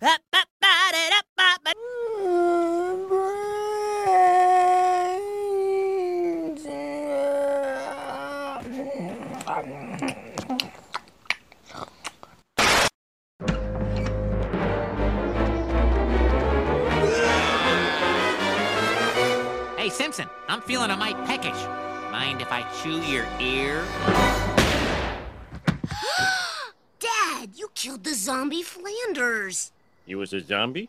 Hey, He was a zombie?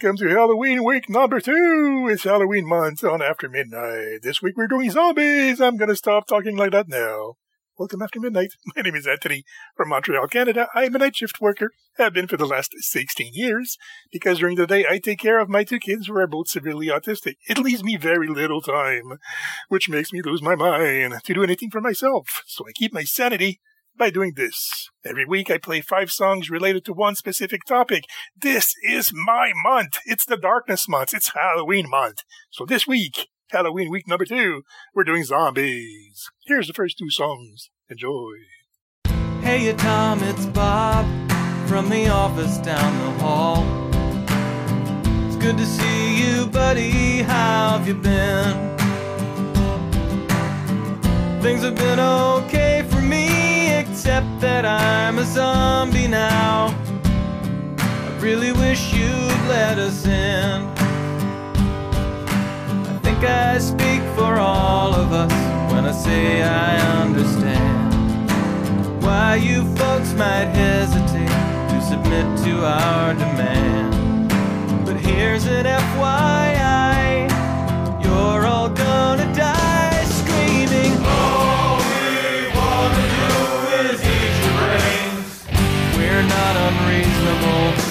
Welcome to Halloween week number two. It's Halloween month on After Midnight. This week we're doing zombies. I'm gonna stop talking like that now. Welcome After Midnight. My name is Anthony from Montreal, Canada. I'm a night shift worker. Have been for the last 16 years because during the day I take care of my two kids who are both severely autistic. It leaves me very little time, which makes me lose my mind to do anything for myself. So I keep my sanity by doing this. Every week I play five songs related to one specific topic. This is my month. It's the darkness month. It's Halloween month. So this week, Halloween week number two, we're doing zombies. Here's the first two songs. Enjoy. Hey, Tom, it's Bob from the office down the hall. It's good to see you, buddy. How have you been? Things have been okay that I'm a zombie now. I really wish you'd let us in. I think I speak for all of us when I say I understand why you folks might hesitate to submit to our demand. But here's an FYI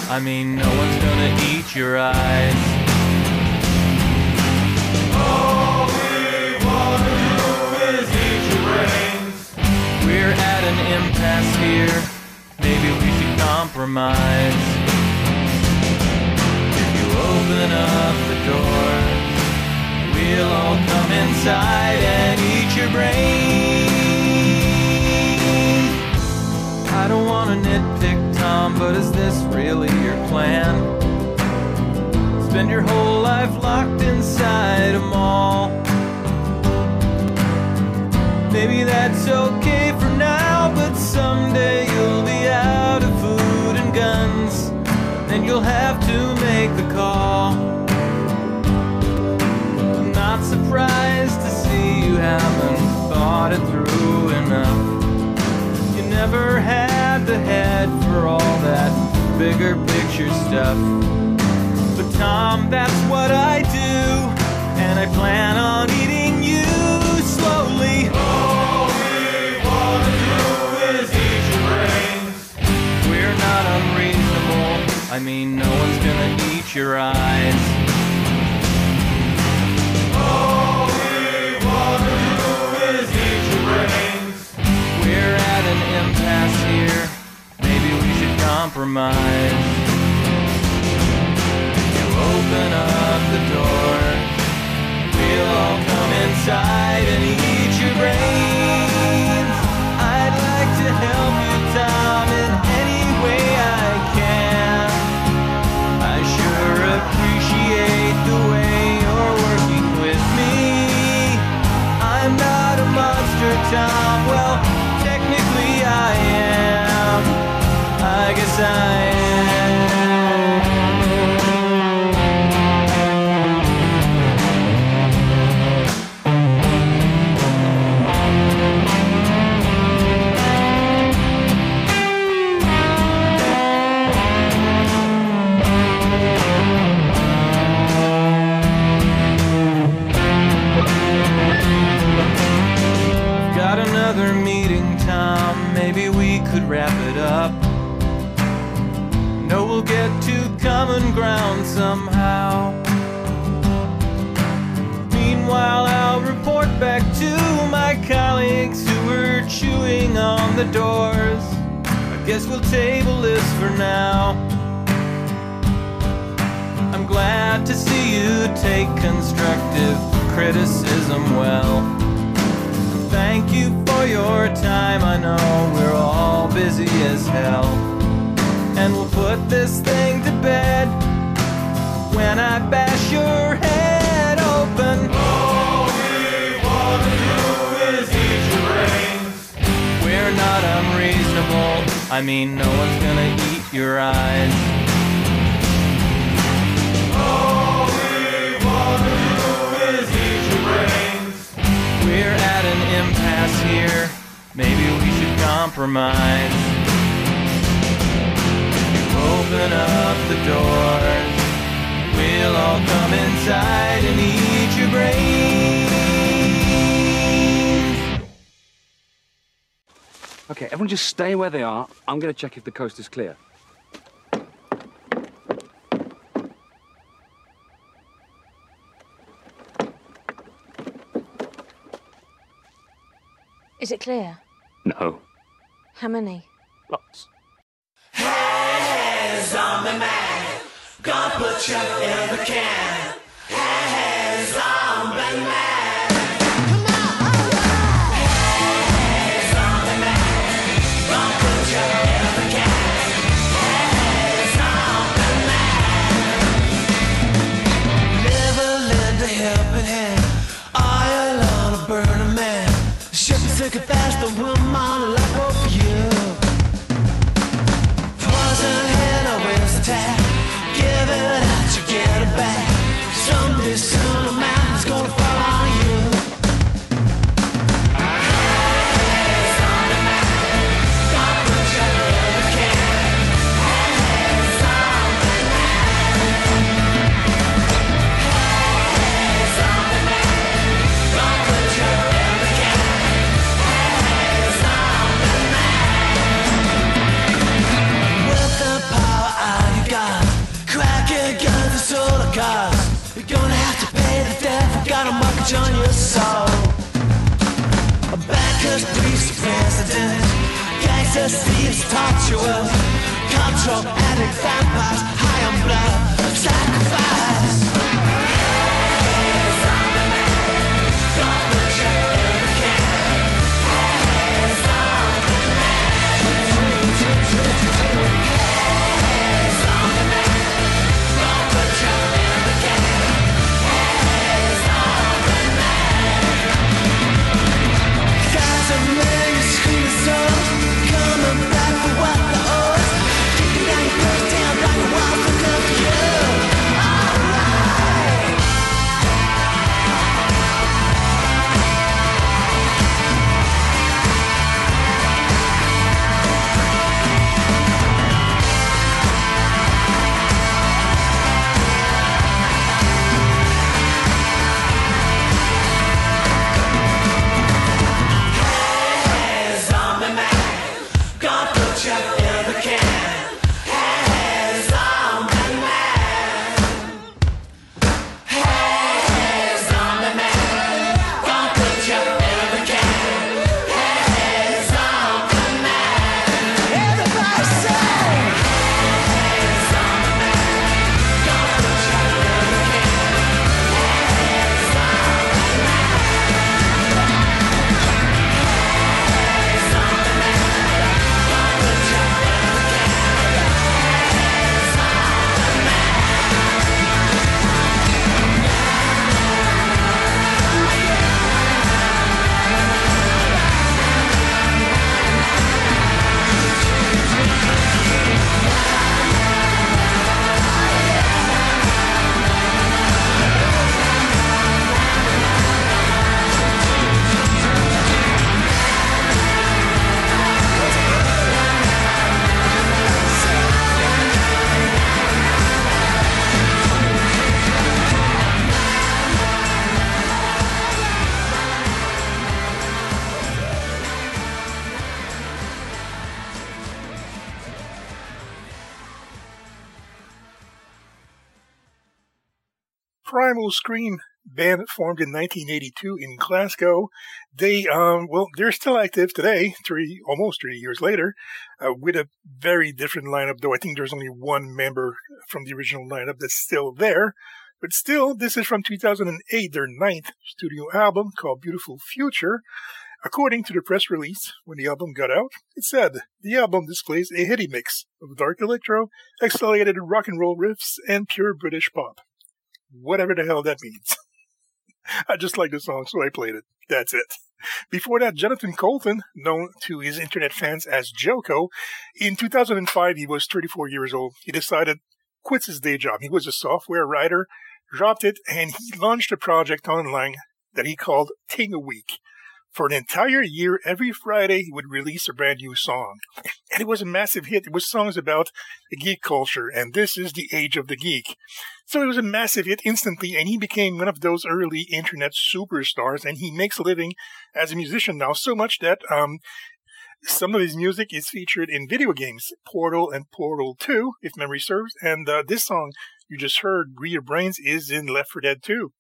I mean, no one's gonna eat your eyes. All we wanna do is eat your brains. We're at an impasse here. Maybe we should compromise. If you open up the doors, we'll all come inside and eat your brains. I don't wanna nitpick, But is this really your plan? Spend your whole life locked inside a mall. Maybe that's okay for all that bigger picture stuff. But Tom, that's what I do, and I plan on eating you slowly. All we wanna do is eat your brains. We're not unreasonable. I mean, no one's gonna eat your eyes. Compromise. You open up the door. We'll all come inside common ground somehow. Meanwhile, I'll report back to my colleagues who were chewing on the doors. I guess we'll table this for now. I'm glad to see you take constructive criticism well. Thank you for your time, I know we're all busy as hell. Put this thing to bed when I bash your head open. All we wanna do is eat your brains. We're not unreasonable. I mean, no one's gonna eat your eyes. All we wanna do is eat your brains. We're at an impasse here. Maybe we should compromise. You open up the doors. We'll all come inside and eat your brains. Okay, everyone just stay where they are. I'm going to check if the coast is clear. Is it clear? No. How many? Lots. Never lend a helping hand. Oil on a burning man. Ship is sinking fast, the woman left for you. Someday soon Scream band formed in 1982 in Glasgow. They, um, well, they're still active today, three, almost three years later, uh, with a very different lineup, though I think there's only one member from the original lineup that's still there. But still, this is from 2008, their ninth studio album called Beautiful Future. According to the press release, when the album got out, it said the album displays a heady mix of dark electro, accelerated rock and roll riffs, and pure British pop. Whatever the hell that means. I just like the song, so I played it. That's it. Before that, Jonathan Coulton, known to his internet fans as JoCo, in 2005 he was 34 years old. He decided quits his day job. He was a software writer, dropped it, and he launched a project online that he called Thing a Week. For an entire year, every Friday, he would release a brand new song. And it was a massive hit. It was songs about the geek culture, and this is the age of the geek. So it was a massive hit instantly, and he became one of those early internet superstars, and he makes a living as a musician now, so much that um, some of his music is featured in video games, Portal and Portal 2, if memory serves, and uh, this song you just heard, Rear Brains, is in Left 4 Dead 2.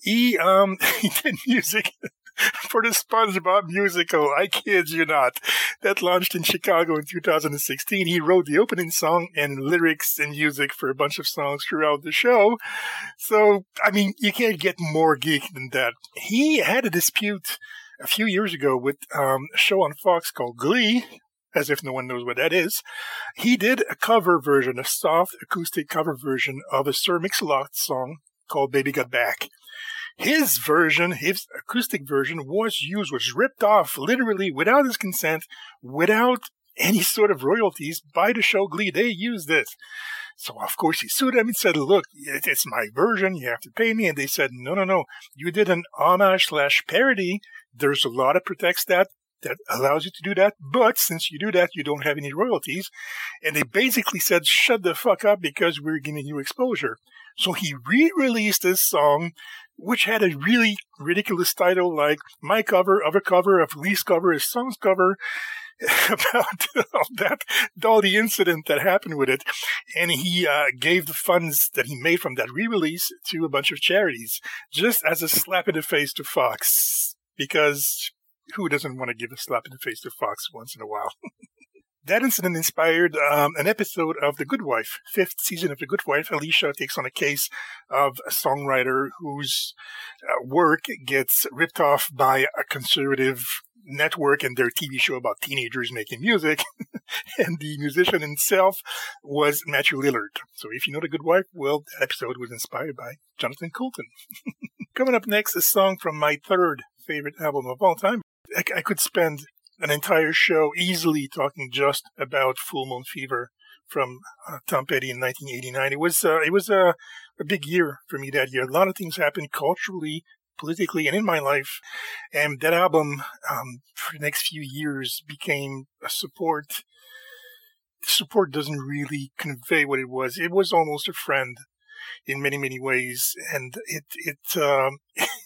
He, um, he did music for the SpongeBob musical, I kid you not, that launched in Chicago in 2016. He wrote the opening song and lyrics and music for a bunch of songs throughout the show. So, I mean, you can't get more geek than that. He had a dispute a few years ago with um, a show on Fox called Glee, as if no one knows what that is. He did a cover version, a soft acoustic cover version of a Sir Mix-a-Lot song called Baby Got Back. His version, his acoustic version, was used, was ripped off literally without his consent, without any sort of royalties by the show Glee. They used it. So of course he sued them and said, look, it's my version. You have to pay me. And they said, no, no, no. You did an homage slash parody. There's a law that protects that that allows you to do that. But since you do that, you don't have any royalties. And they basically said, shut the fuck up because we're giving you exposure. So he re-released this song, which had a really ridiculous title like my cover of a cover of Glee's cover, his song's cover about that, the incident that happened with it. And he uh, gave the funds that he made from that re-release to a bunch of charities, just as a slap in the face to Fox. Because who doesn't want to give a slap in the face to Fox once in a while? that incident inspired um, an episode of The Good Wife, fifth season of The Good Wife. Alicia takes on a case of a songwriter whose uh, work gets ripped off by a conservative network and their TV show about teenagers making music. and the musician himself was Matthew Lillard. So if you know The Good Wife, well, that episode was inspired by Jonathan Coulton. Coming up next, a song from my third favorite album of all time. I, I could spend an entire show easily talking just about Full Moon Fever from uh, Tom Petty in 1989. It was uh, it was a, a big year for me that year. A lot of things happened culturally, politically, and in my life. And that album, um, for the next few years, became a support. Support doesn't really convey what it was. It was almost a friend in many many ways, and it it um,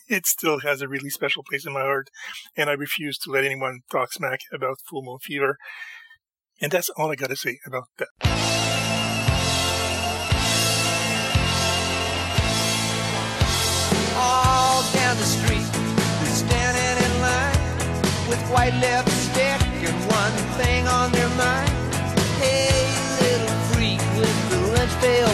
it still has a really special place in my heart. And I refuse to let anyone talk smack about Full Moon Fever. And that's all I got to say about that. all down the street. They're standing in line with white lipstick and one thing on their mind. Hey, little freak with the lunch pail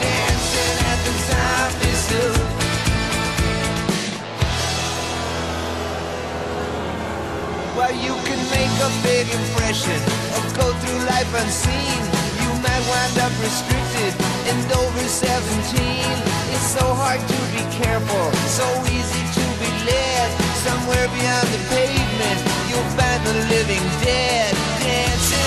Dancing at the zombie zoo. Well, you can make a big impression or go through life unseen. You might wind up restricted and over 17. It's so hard to be careful, so easy to be led. Somewhere beyond the pavement, you'll find the living dead dancing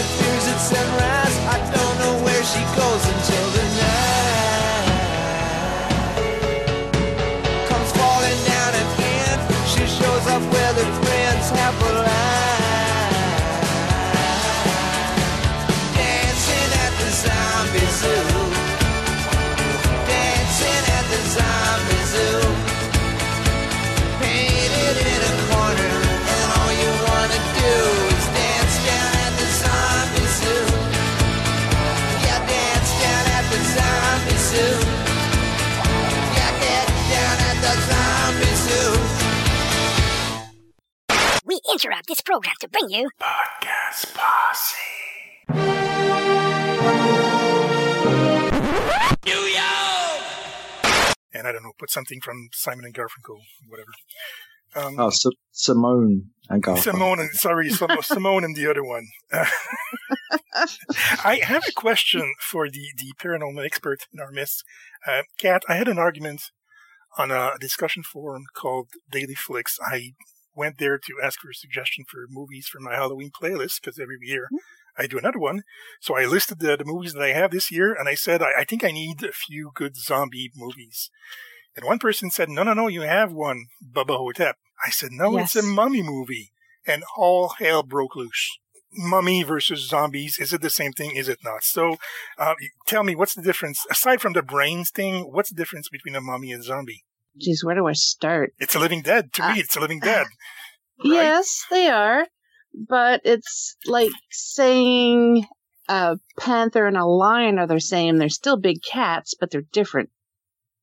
disappears at sunrise. I don't know where she goes interrupt this program to bring you Podcast Posse. And I don't know, put something from Simon and Garfunkel, whatever. Um, Oh, S- Simone and Garfunkel. Simone, and sorry, Simone and the other one. I have a question for the, the paranormal expert in our midst. Uh, Kat, I had an argument on a discussion forum called Daily Flicks. I went there to ask for a suggestion for movies for my Halloween playlist because every year I do another one. So I listed the, the movies that I have this year, and I said I, I think I need a few good zombie movies. And one person said, "No, no, no, you have one, Bubba Ho-Tep." I said, "No, it's a mummy movie." And all hell broke loose. Mummy versus zombies. Is it the same thing? Is it not? So, uh, tell me, what's the difference? Aside from the brains thing, what's the difference between a mummy and zombie? Geez, where do I start? It's a living dead. To Uh, me, it's a living dead. Right? Yes, they are. But it's like saying a panther and a lion are the same. They're still big cats, but they're different.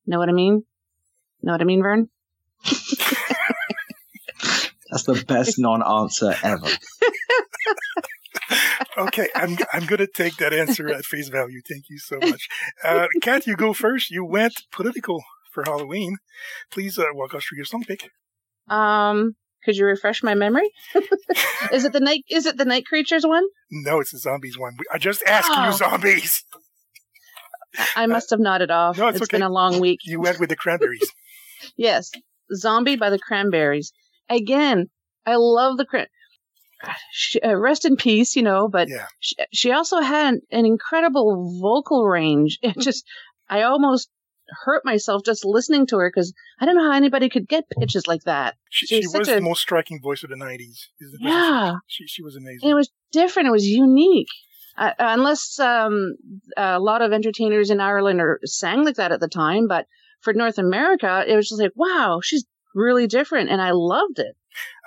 Know what I mean? Know what I mean, Vern? That's the best non-answer ever. okay, I'm I'm gonna take that answer at face value. Thank you so much. Uh, Kat, you go first. You went political for Halloween. Please uh, walk us through your song pick. Um, could you refresh my memory? is it the night? Is it the night creatures one? No, it's the zombies one. I just asked Oh. you zombies. I must have nodded off. no, it's it's been a long week. You went with the cranberries. Yes, Zombie by the Cranberries. Again, I love the cran. She, uh, rest in peace, you know. But Yeah. she, she also had an, an incredible vocal range. It just, I almost hurt myself just listening to her because I don't know how anybody could get pitches like that. She, She she was was such the most striking voice of the '90s. isn't- Yeah. she she was amazing. And it was different. It was unique. Uh, unless um, a lot of entertainers in Ireland are, sang like that at the time, but for North America, it was just like, wow, she's really different, and I loved it.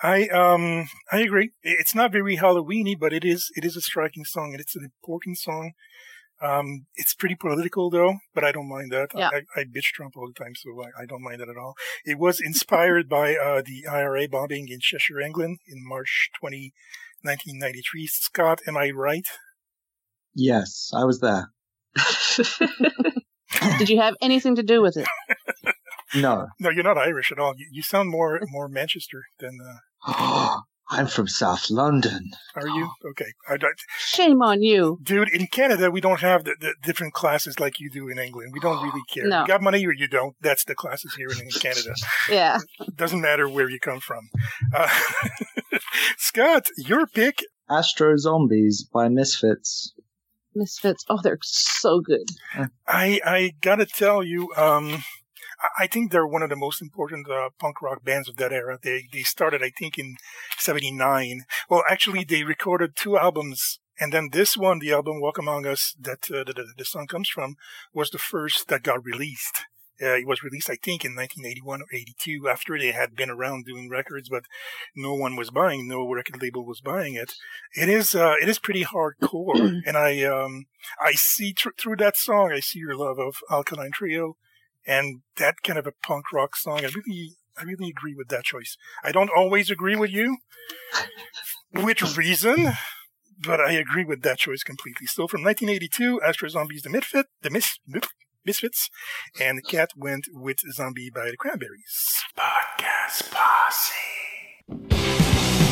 I um I agree. It's not very Halloweeny, but it is it is a striking song and it's an important song. Um, it's pretty political though, but I don't mind that. Yeah. I, I bitch Trump all the time, so I, I don't mind that at all. It was inspired by uh, the IRA bombing in Cheshire, England, in March 20, 1993. Scott, am I right? Yes, I was there. Did you have anything to do with it? No. No, you're not Irish at all. You, you sound more more Manchester than. Uh, I'm from South London. are you? Okay. I, don't- Shame on you. Dude, in Canada, we don't have the, the different classes like you do in England. We don't really care. No. You got money or you don't. That's the classes here in Canada. Yeah. Doesn't matter where you come from. Uh, Scott, your pick. Astro Zombies by Misfits. Misfits. Oh, they're so good. I I gotta tell you, um, I- think they're one of the most important uh, punk rock bands of that era. They they started, I think, in '79. Well, actually, they recorded two albums, and then this one, the album "Walk Among Us," that uh, the, the the song comes from, was the first that got released. Uh, it was released, I think, in 1981 or 82 after they had been around doing records, but no one was buying, no record label was buying it. It is, uh, it is pretty hardcore. and I, um, I see tr- through that song, I see your love of Alkaline Trio and that kind of a punk rock song. I really, I really agree with that choice. I don't always agree with you with reason, but I agree with that choice completely. So from 1982, Astro Zombies, The Misfit, The Mis- Misfits, and the cat went with Zombie by the Cranberries. Podcast Posse.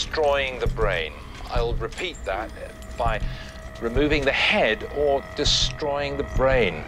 Destroying the brain. I'll repeat that by removing the head or destroying the brain.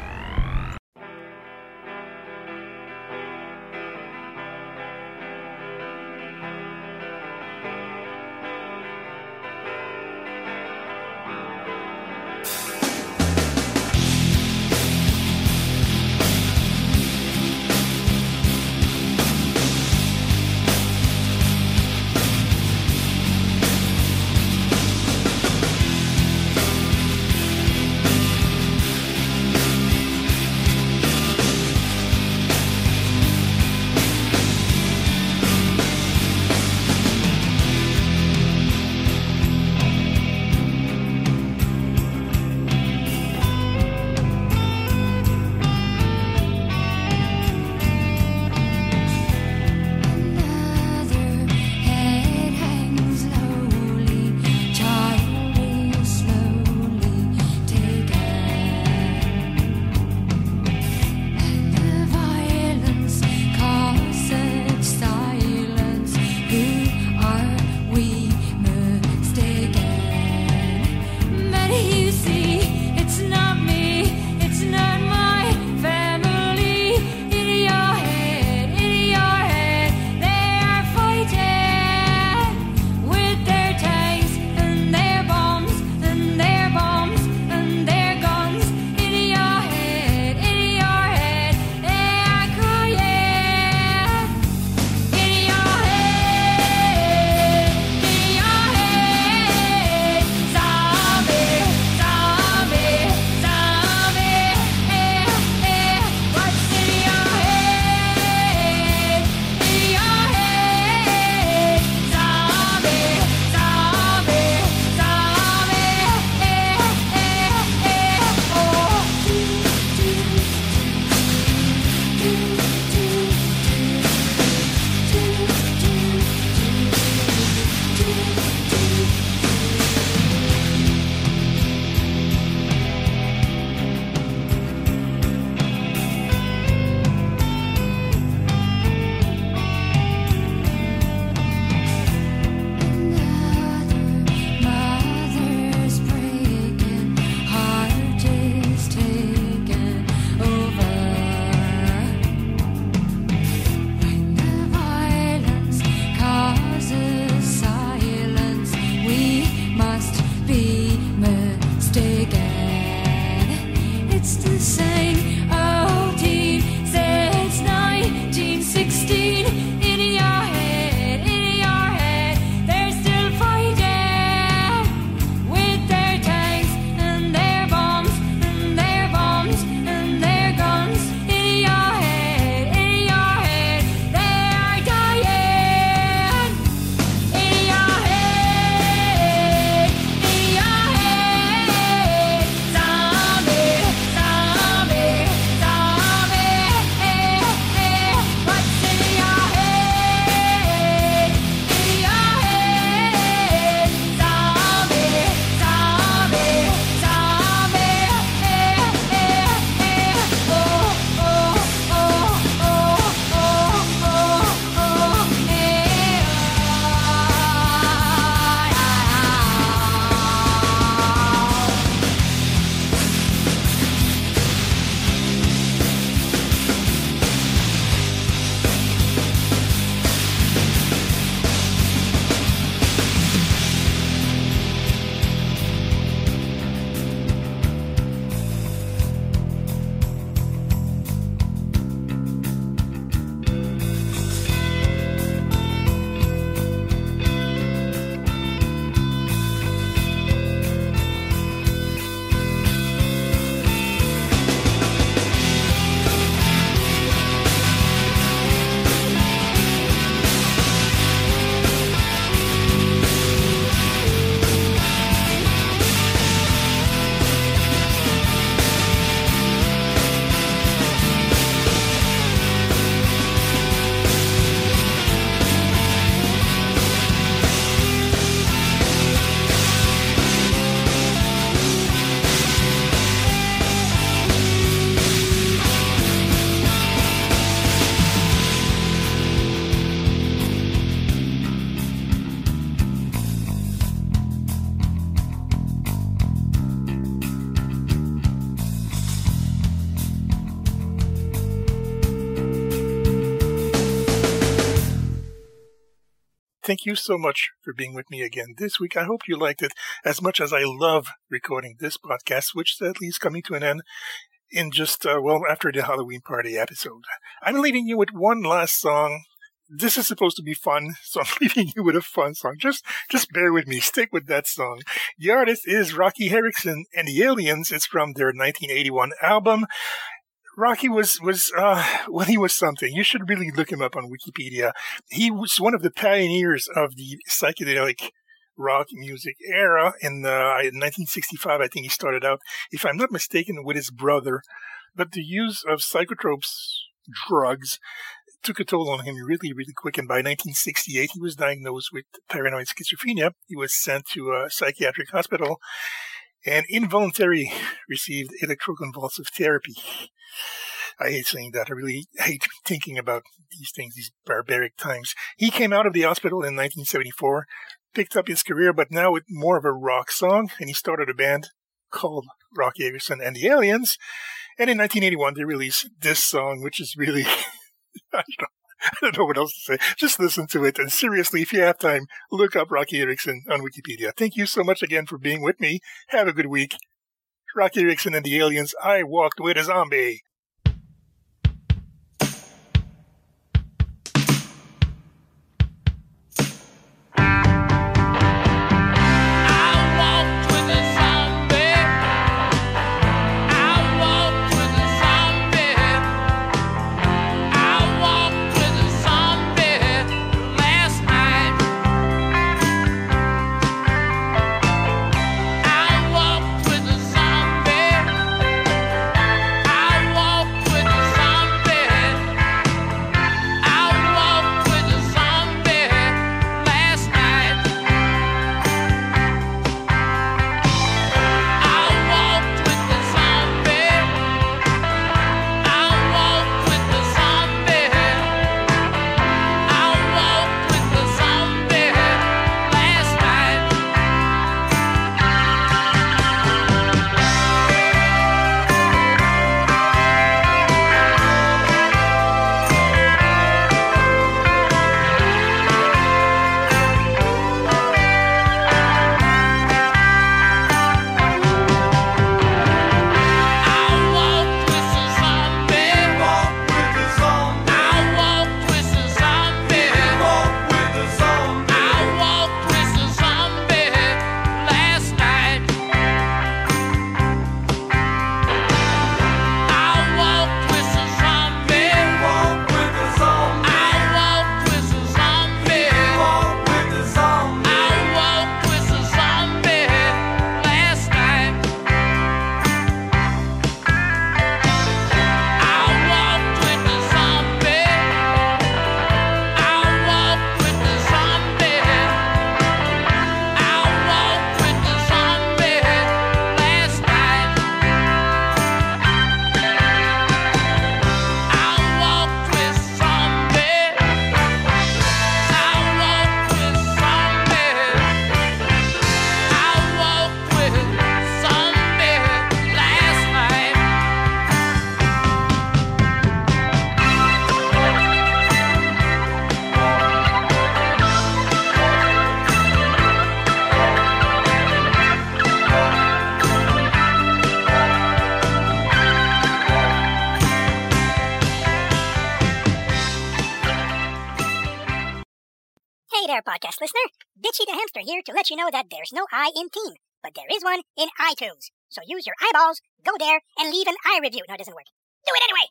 Thank you so much for being with me again this week. I hope you liked it as much as I love recording this podcast, which sadly is coming to an end in just, uh, well, after the Halloween party episode. I'm leaving you with one last song. This is supposed to be fun, so I'm leaving you with a fun song. Just, just bear with me. Stick with that song. The artist is Roky Erickson and the Aliens. It's from their 1981 album. Roky was was uh, well, he was something. You should really look him up on Wikipedia. He was one of the pioneers of the psychedelic rock music era. In, uh, in 1965, I think he started out, if I'm not mistaken, with his brother. But the use of psychotropes, drugs, took a toll on him really, really quick. And by 1968, he was diagnosed with paranoid schizophrenia. He was sent to a psychiatric hospital and involuntarily received electroconvulsive therapy. I hate saying that. I really hate thinking about these things, these barbaric times. He came out of the hospital in 1974, picked up his career, but now with more of a rock song, and he started a band called Roky Erickson and the Aliens. And in 1981, they released this song, which is really, I don't know. I don't know what else to say. Just listen to it. And seriously, if you have time, look up Roky Erickson on Wikipedia. Thank you so much again for being with me. Have a good week. Roky Erickson and the Aliens, I walked with a zombie. Hamster here to let you know that there's no I in team, but there is one in iTunes. So use your eyeballs, go there, and leave an i review. No, it doesn't work. Do it anyway!